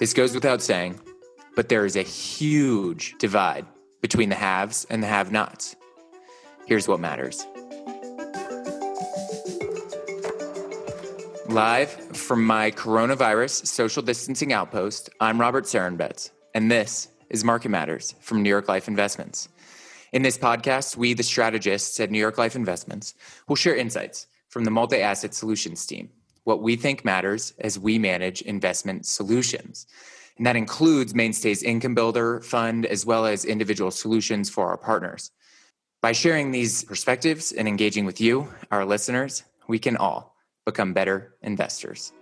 This goes without saying, but there is a huge divide between the haves and the have nots. Here's what matters. Live from my coronavirus social distancing outpost, I'm Robert Sarenbetz, and this is Market Matters from New York Life Investments. In this podcast, we, the strategists at New York Life Investments, will share insights from the multi asset solutions team what we think matters as we manage investment solutions. And that includes Mainstay's Income Builder Fund, as well as individual solutions for our partners. By sharing these perspectives and engaging with you, our listeners, we can all become better investors.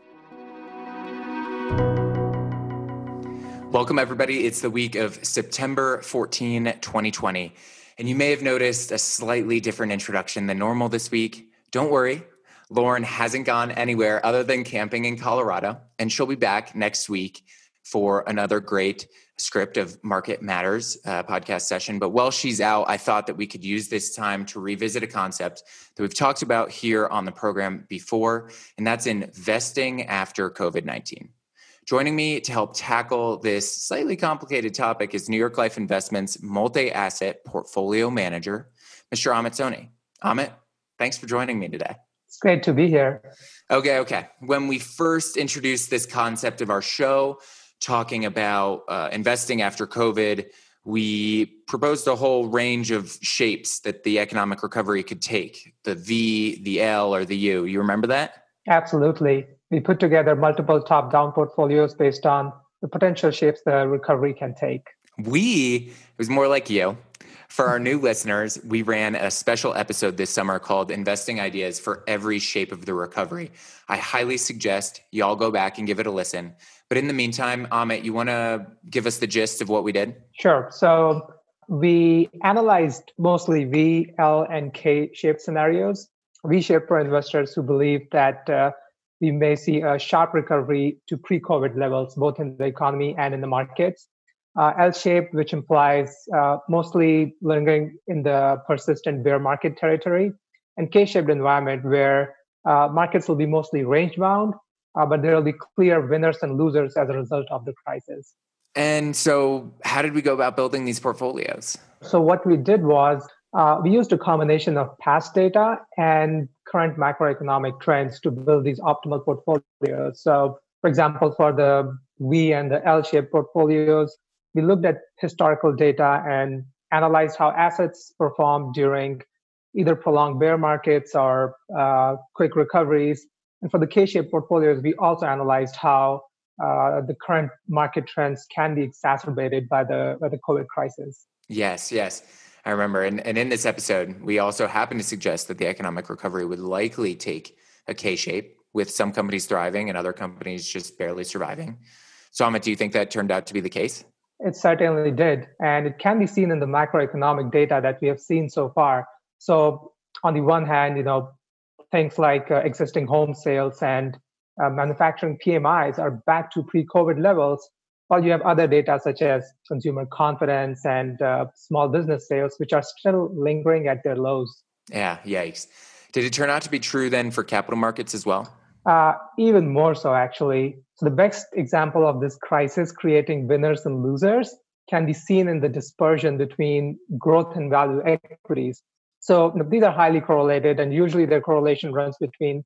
Welcome, everybody. It's the week of September 14, 2020. And you may have noticed a slightly different introduction than normal this week. Don't worry, Lauren hasn't gone anywhere other than camping in Colorado, and she'll be back next week for another great script of Market Matters uh, podcast session. But while she's out, I thought that we could use this time to revisit a concept that we've talked about here on the program before, and that's investing after COVID 19. Joining me to help tackle this slightly complicated topic is New York Life Investments multi asset portfolio manager, Mr. Amit Soni. Amit, thanks for joining me today. It's great to be here. Okay, okay. When we first introduced this concept of our show, talking about uh, investing after COVID, we proposed a whole range of shapes that the economic recovery could take the V, the L, or the U. You remember that? Absolutely. We put together multiple top down portfolios based on the potential shapes the recovery can take. We, it was more like you. For our new listeners, we ran a special episode this summer called Investing Ideas for Every Shape of the Recovery. I highly suggest y'all go back and give it a listen. But in the meantime, Amit, you want to give us the gist of what we did? Sure. So we analyzed mostly V, L, and K shaped scenarios. V shaped for investors who believe that uh, we may see a sharp recovery to pre COVID levels, both in the economy and in the markets uh, L-shaped, which implies uh, mostly lingering in the persistent bear market territory, and K-shaped environment where uh, markets will be mostly range bound, uh, but there will be clear winners and losers as a result of the crisis. And so, how did we go about building these portfolios? So, what we did was uh, we used a combination of past data and current macroeconomic trends to build these optimal portfolios. So, for example, for the V and the L shaped portfolios, we looked at historical data and analyzed how assets performed during either prolonged bear markets or uh, quick recoveries. And for the K-shaped portfolios, we also analyzed how uh, the current market trends can be exacerbated by the by the COVID crisis. Yes, yes. I remember. And, and in this episode, we also happen to suggest that the economic recovery would likely take a K shape with some companies thriving and other companies just barely surviving. So, Amit, do you think that turned out to be the case? It certainly did. And it can be seen in the macroeconomic data that we have seen so far. So, on the one hand, you know, things like uh, existing home sales and uh, manufacturing PMIs are back to pre COVID levels, while you have other data such as consumer confidence and uh, small business sales, which are still lingering at their lows. Yeah, yikes. Did it turn out to be true then for capital markets as well? Uh, even more so, actually. So, the best example of this crisis creating winners and losers can be seen in the dispersion between growth and value equities. So, these are highly correlated, and usually their correlation runs between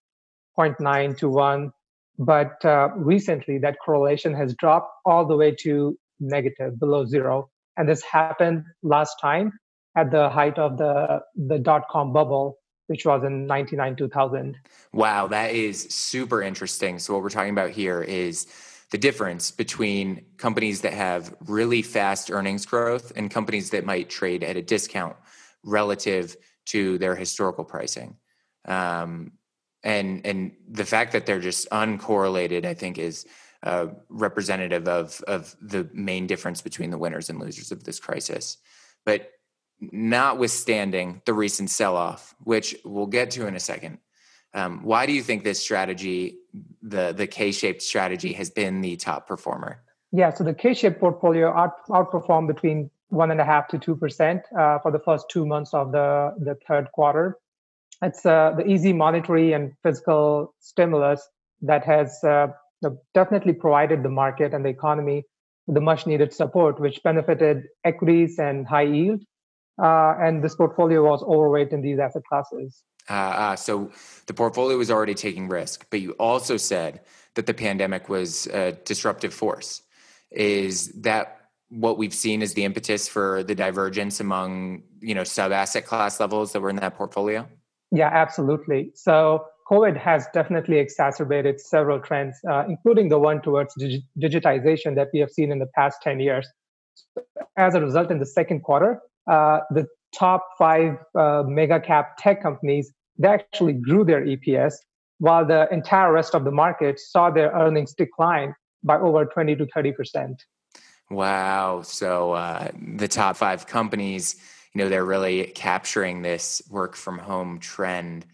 0.9 to 1. But uh, recently, that correlation has dropped all the way to negative, below zero. And this happened last time at the height of the, the dot com bubble which was in 99 2000 wow that is super interesting. So what we're talking about here is the difference between companies that have really fast earnings growth and companies that might trade at a discount relative to their historical pricing. Um, and and the fact that they're just uncorrelated i think is uh, representative of of the main difference between the winners and losers of this crisis. But notwithstanding the recent sell off, which we'll get to in a second, um, why do you think this strategy, the, the K shaped strategy, has been the top performer? Yeah, so the K shaped portfolio out, outperformed between one and a half to two percent uh, for the first two months of the, the third quarter. It's uh, the easy monetary and fiscal stimulus that has uh, definitely provided the market and the economy the much needed support, which benefited equities and high yield. Uh, and this portfolio was overweight in these asset classes. Uh, uh, so the portfolio was already taking risk, but you also said that the pandemic was a disruptive force. Is that what we've seen as the impetus for the divergence among you know sub asset class levels that were in that portfolio? Yeah, absolutely. So COVID has definitely exacerbated several trends, uh, including the one towards dig- digitization that we have seen in the past 10 years. As a result, in the second quarter, uh, the top five uh, mega cap tech companies they actually grew their EPS, while the entire rest of the market saw their earnings decline by over 20 to 30 percent. Wow! So uh, the top five companies, you know, they're really capturing this work from home trend.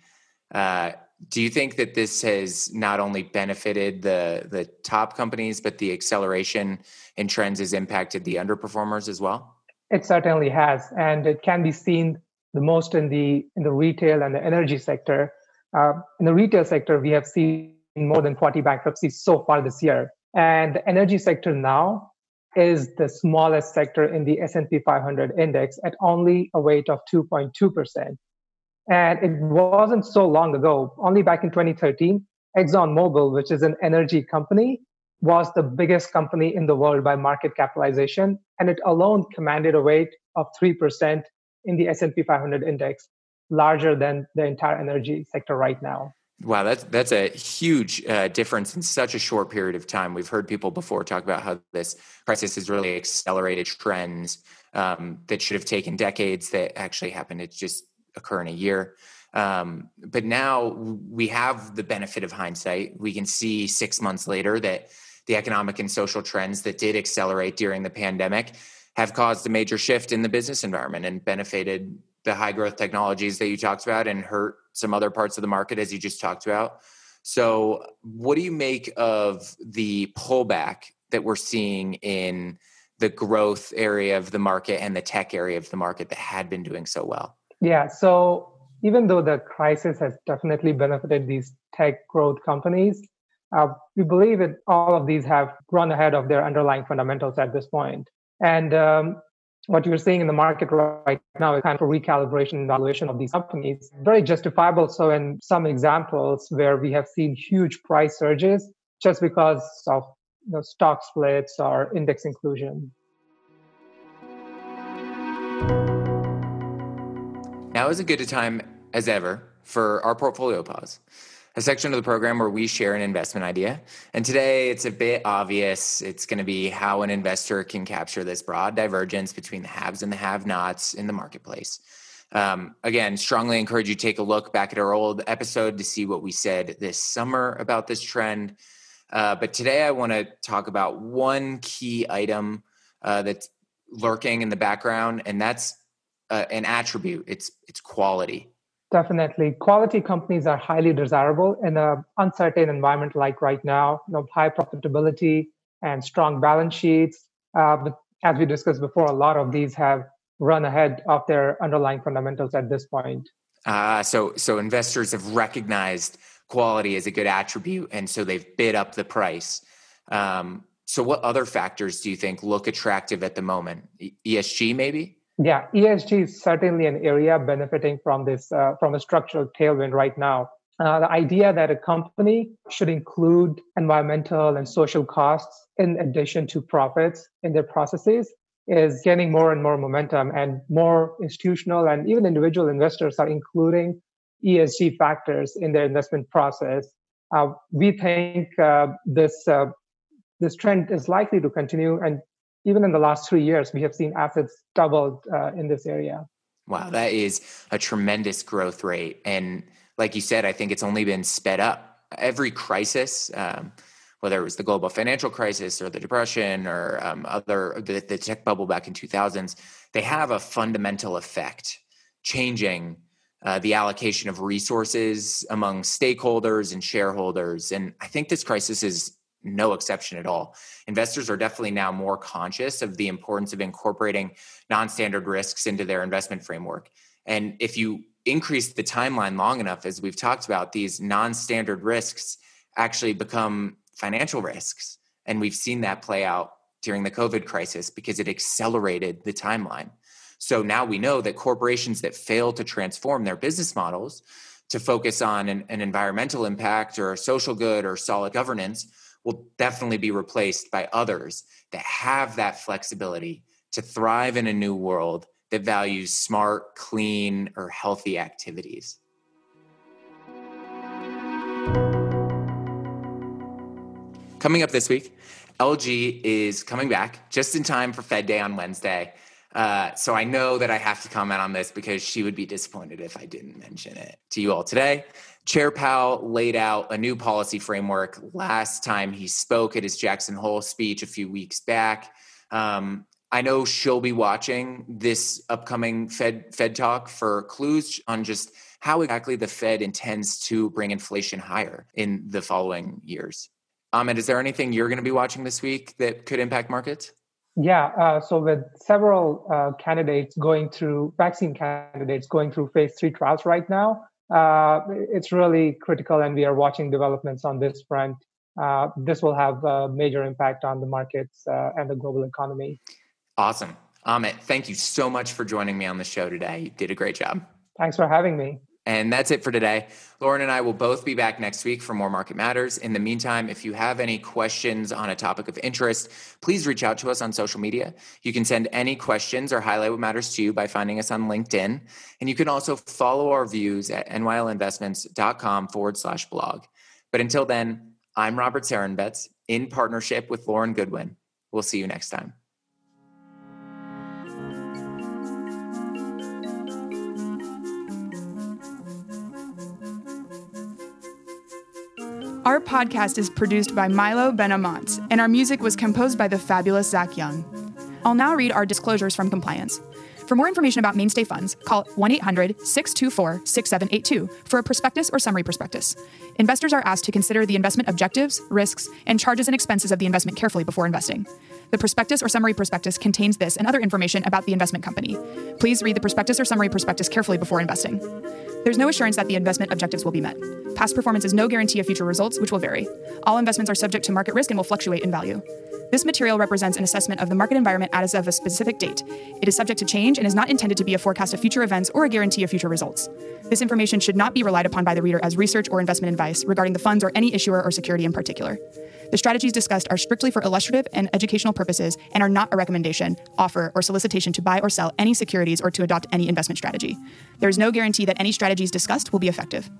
Uh, do you think that this has not only benefited the the top companies, but the acceleration in trends has impacted the underperformers as well? It certainly has, and it can be seen the most in the in the retail and the energy sector. Uh, in the retail sector, we have seen more than 40 bankruptcies so far this year, and the energy sector now is the smallest sector in the S&P 500 index at only a weight of 2.2 percent. And it wasn't so long ago, only back in 2013, ExxonMobil, which is an energy company, was the biggest company in the world by market capitalization, and it alone commanded a weight of 3% in the S&P 500 index, larger than the entire energy sector right now. Wow, that's that's a huge uh, difference in such a short period of time. We've heard people before talk about how this crisis has really accelerated trends um, that should have taken decades that actually happened. It's just occur in a year. Um, but now we have the benefit of hindsight. We can see six months later that the economic and social trends that did accelerate during the pandemic have caused a major shift in the business environment and benefited the high growth technologies that you talked about and hurt some other parts of the market as you just talked about. So, what do you make of the pullback that we're seeing in the growth area of the market and the tech area of the market that had been doing so well? Yeah. So even though the crisis has definitely benefited these tech growth companies, uh, we believe that all of these have run ahead of their underlying fundamentals at this point. And um, what you're seeing in the market right now is kind of a recalibration and valuation of these companies. Very justifiable. So, in some examples where we have seen huge price surges just because of you know, stock splits or index inclusion. Now is a good a time as ever for our portfolio pause, a section of the program where we share an investment idea. And today it's a bit obvious. It's going to be how an investor can capture this broad divergence between the haves and the have nots in the marketplace. Um, again, strongly encourage you to take a look back at our old episode to see what we said this summer about this trend. Uh, but today I want to talk about one key item uh, that's lurking in the background, and that's uh, an attribute. It's it's quality. Definitely, quality companies are highly desirable in an uncertain environment like right now. You know, high profitability and strong balance sheets. Uh, but as we discussed before, a lot of these have run ahead of their underlying fundamentals at this point. Uh, so so investors have recognized quality as a good attribute, and so they've bid up the price. Um, so, what other factors do you think look attractive at the moment? ESG, maybe? Yeah, ESG is certainly an area benefiting from this uh, from a structural tailwind right now. Uh, the idea that a company should include environmental and social costs in addition to profits in their processes is gaining more and more momentum, and more institutional and even individual investors are including ESG factors in their investment process. Uh, we think uh, this uh, this trend is likely to continue, and even in the last three years, we have seen assets doubled uh, in this area. Wow, that is a tremendous growth rate. And like you said, I think it's only been sped up. Every crisis, um, whether it was the global financial crisis or the depression or um, other the, the tech bubble back in 2000s, they have a fundamental effect, changing uh, the allocation of resources among stakeholders and shareholders. And I think this crisis is no exception at all. Investors are definitely now more conscious of the importance of incorporating non standard risks into their investment framework. And if you increase the timeline long enough, as we've talked about, these non standard risks actually become financial risks. And we've seen that play out during the COVID crisis because it accelerated the timeline. So now we know that corporations that fail to transform their business models to focus on an, an, environmental impact or social good or solid governance will definitely be replaced by others that have that flexibility to thrive in a new world that values smart, clean, or healthy activities. Coming up this week, LG is coming back just in time for Fed Day on Wednesday. Uh, so I know that I have to comment on this because she would be disappointed if I didn't mention it to you all today. Chair Powell laid out a new policy framework last time he spoke at his Jackson Hole speech a few weeks back. Um, I know she'll be watching this upcoming Fed Fed talk for clues on just how exactly the Fed intends to bring inflation higher in the following years. Amit, is there anything you're going to be watching this week that could impact markets? Yeah, uh, so with several uh, candidates going through vaccine candidates going through phase three trials right now, uh, it's really critical, and we are watching developments on this front. Uh, this will have a major impact on the markets uh, and the global economy. Awesome. Amit, thank you so much for joining me on the show today. You did a great job. Thanks for having me. And that's it for today. Lauren and I will both be back next week for more Market Matters. In the meantime, if you have any questions on a topic of interest, please reach out to us on social media. You can send any questions or highlight what matters to you by finding us on LinkedIn. And you can also follow our views at nylinvestments.com forward slash blog. But until then, I'm Robert Sarenbetz in partnership with Lauren Goodwin. We'll see you next time. Our podcast is produced by Milo Benamont, and our music was composed by the fabulous Zach Young. I'll now read our disclosures from compliance. For more information about mainstay funds, call 1 800 624 6782 for a prospectus or summary prospectus. Investors are asked to consider the investment objectives, risks, and charges and expenses of the investment carefully before investing. The prospectus or summary prospectus contains this and other information about the investment company. Please read the prospectus or summary prospectus carefully before investing. There's no assurance that the investment objectives will be met. Past performance is no guarantee of future results, which will vary. All investments are subject to market risk and will fluctuate in value. This material represents an assessment of the market environment as of a specific date. It is subject to change and is not intended to be a forecast of future events or a guarantee of future results. This information should not be relied upon by the reader as research or investment advice regarding the funds or any issuer or security in particular. The strategies discussed are strictly for illustrative and educational purposes and are not a recommendation, offer, or solicitation to buy or sell any securities or to adopt any investment strategy. There is no guarantee that any strategies discussed will be effective.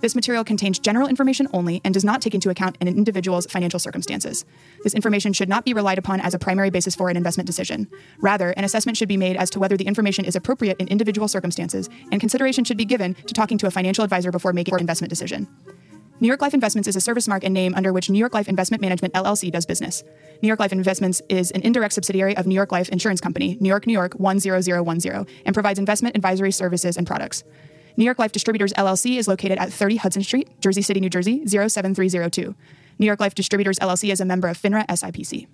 This material contains general information only and does not take into account an individual's financial circumstances. This information should not be relied upon as a primary basis for an investment decision. Rather, an assessment should be made as to whether the information is appropriate in individual circumstances, and consideration should be given to talking to a financial advisor before making an investment decision. New York Life Investments is a service mark and name under which New York Life Investment Management LLC does business. New York Life Investments is an indirect subsidiary of New York Life Insurance Company, New York, New York 10010, and provides investment advisory services and products. New York Life Distributors LLC is located at 30 Hudson Street, Jersey City, New Jersey 07302. New York Life Distributors LLC is a member of FINRA SIPC.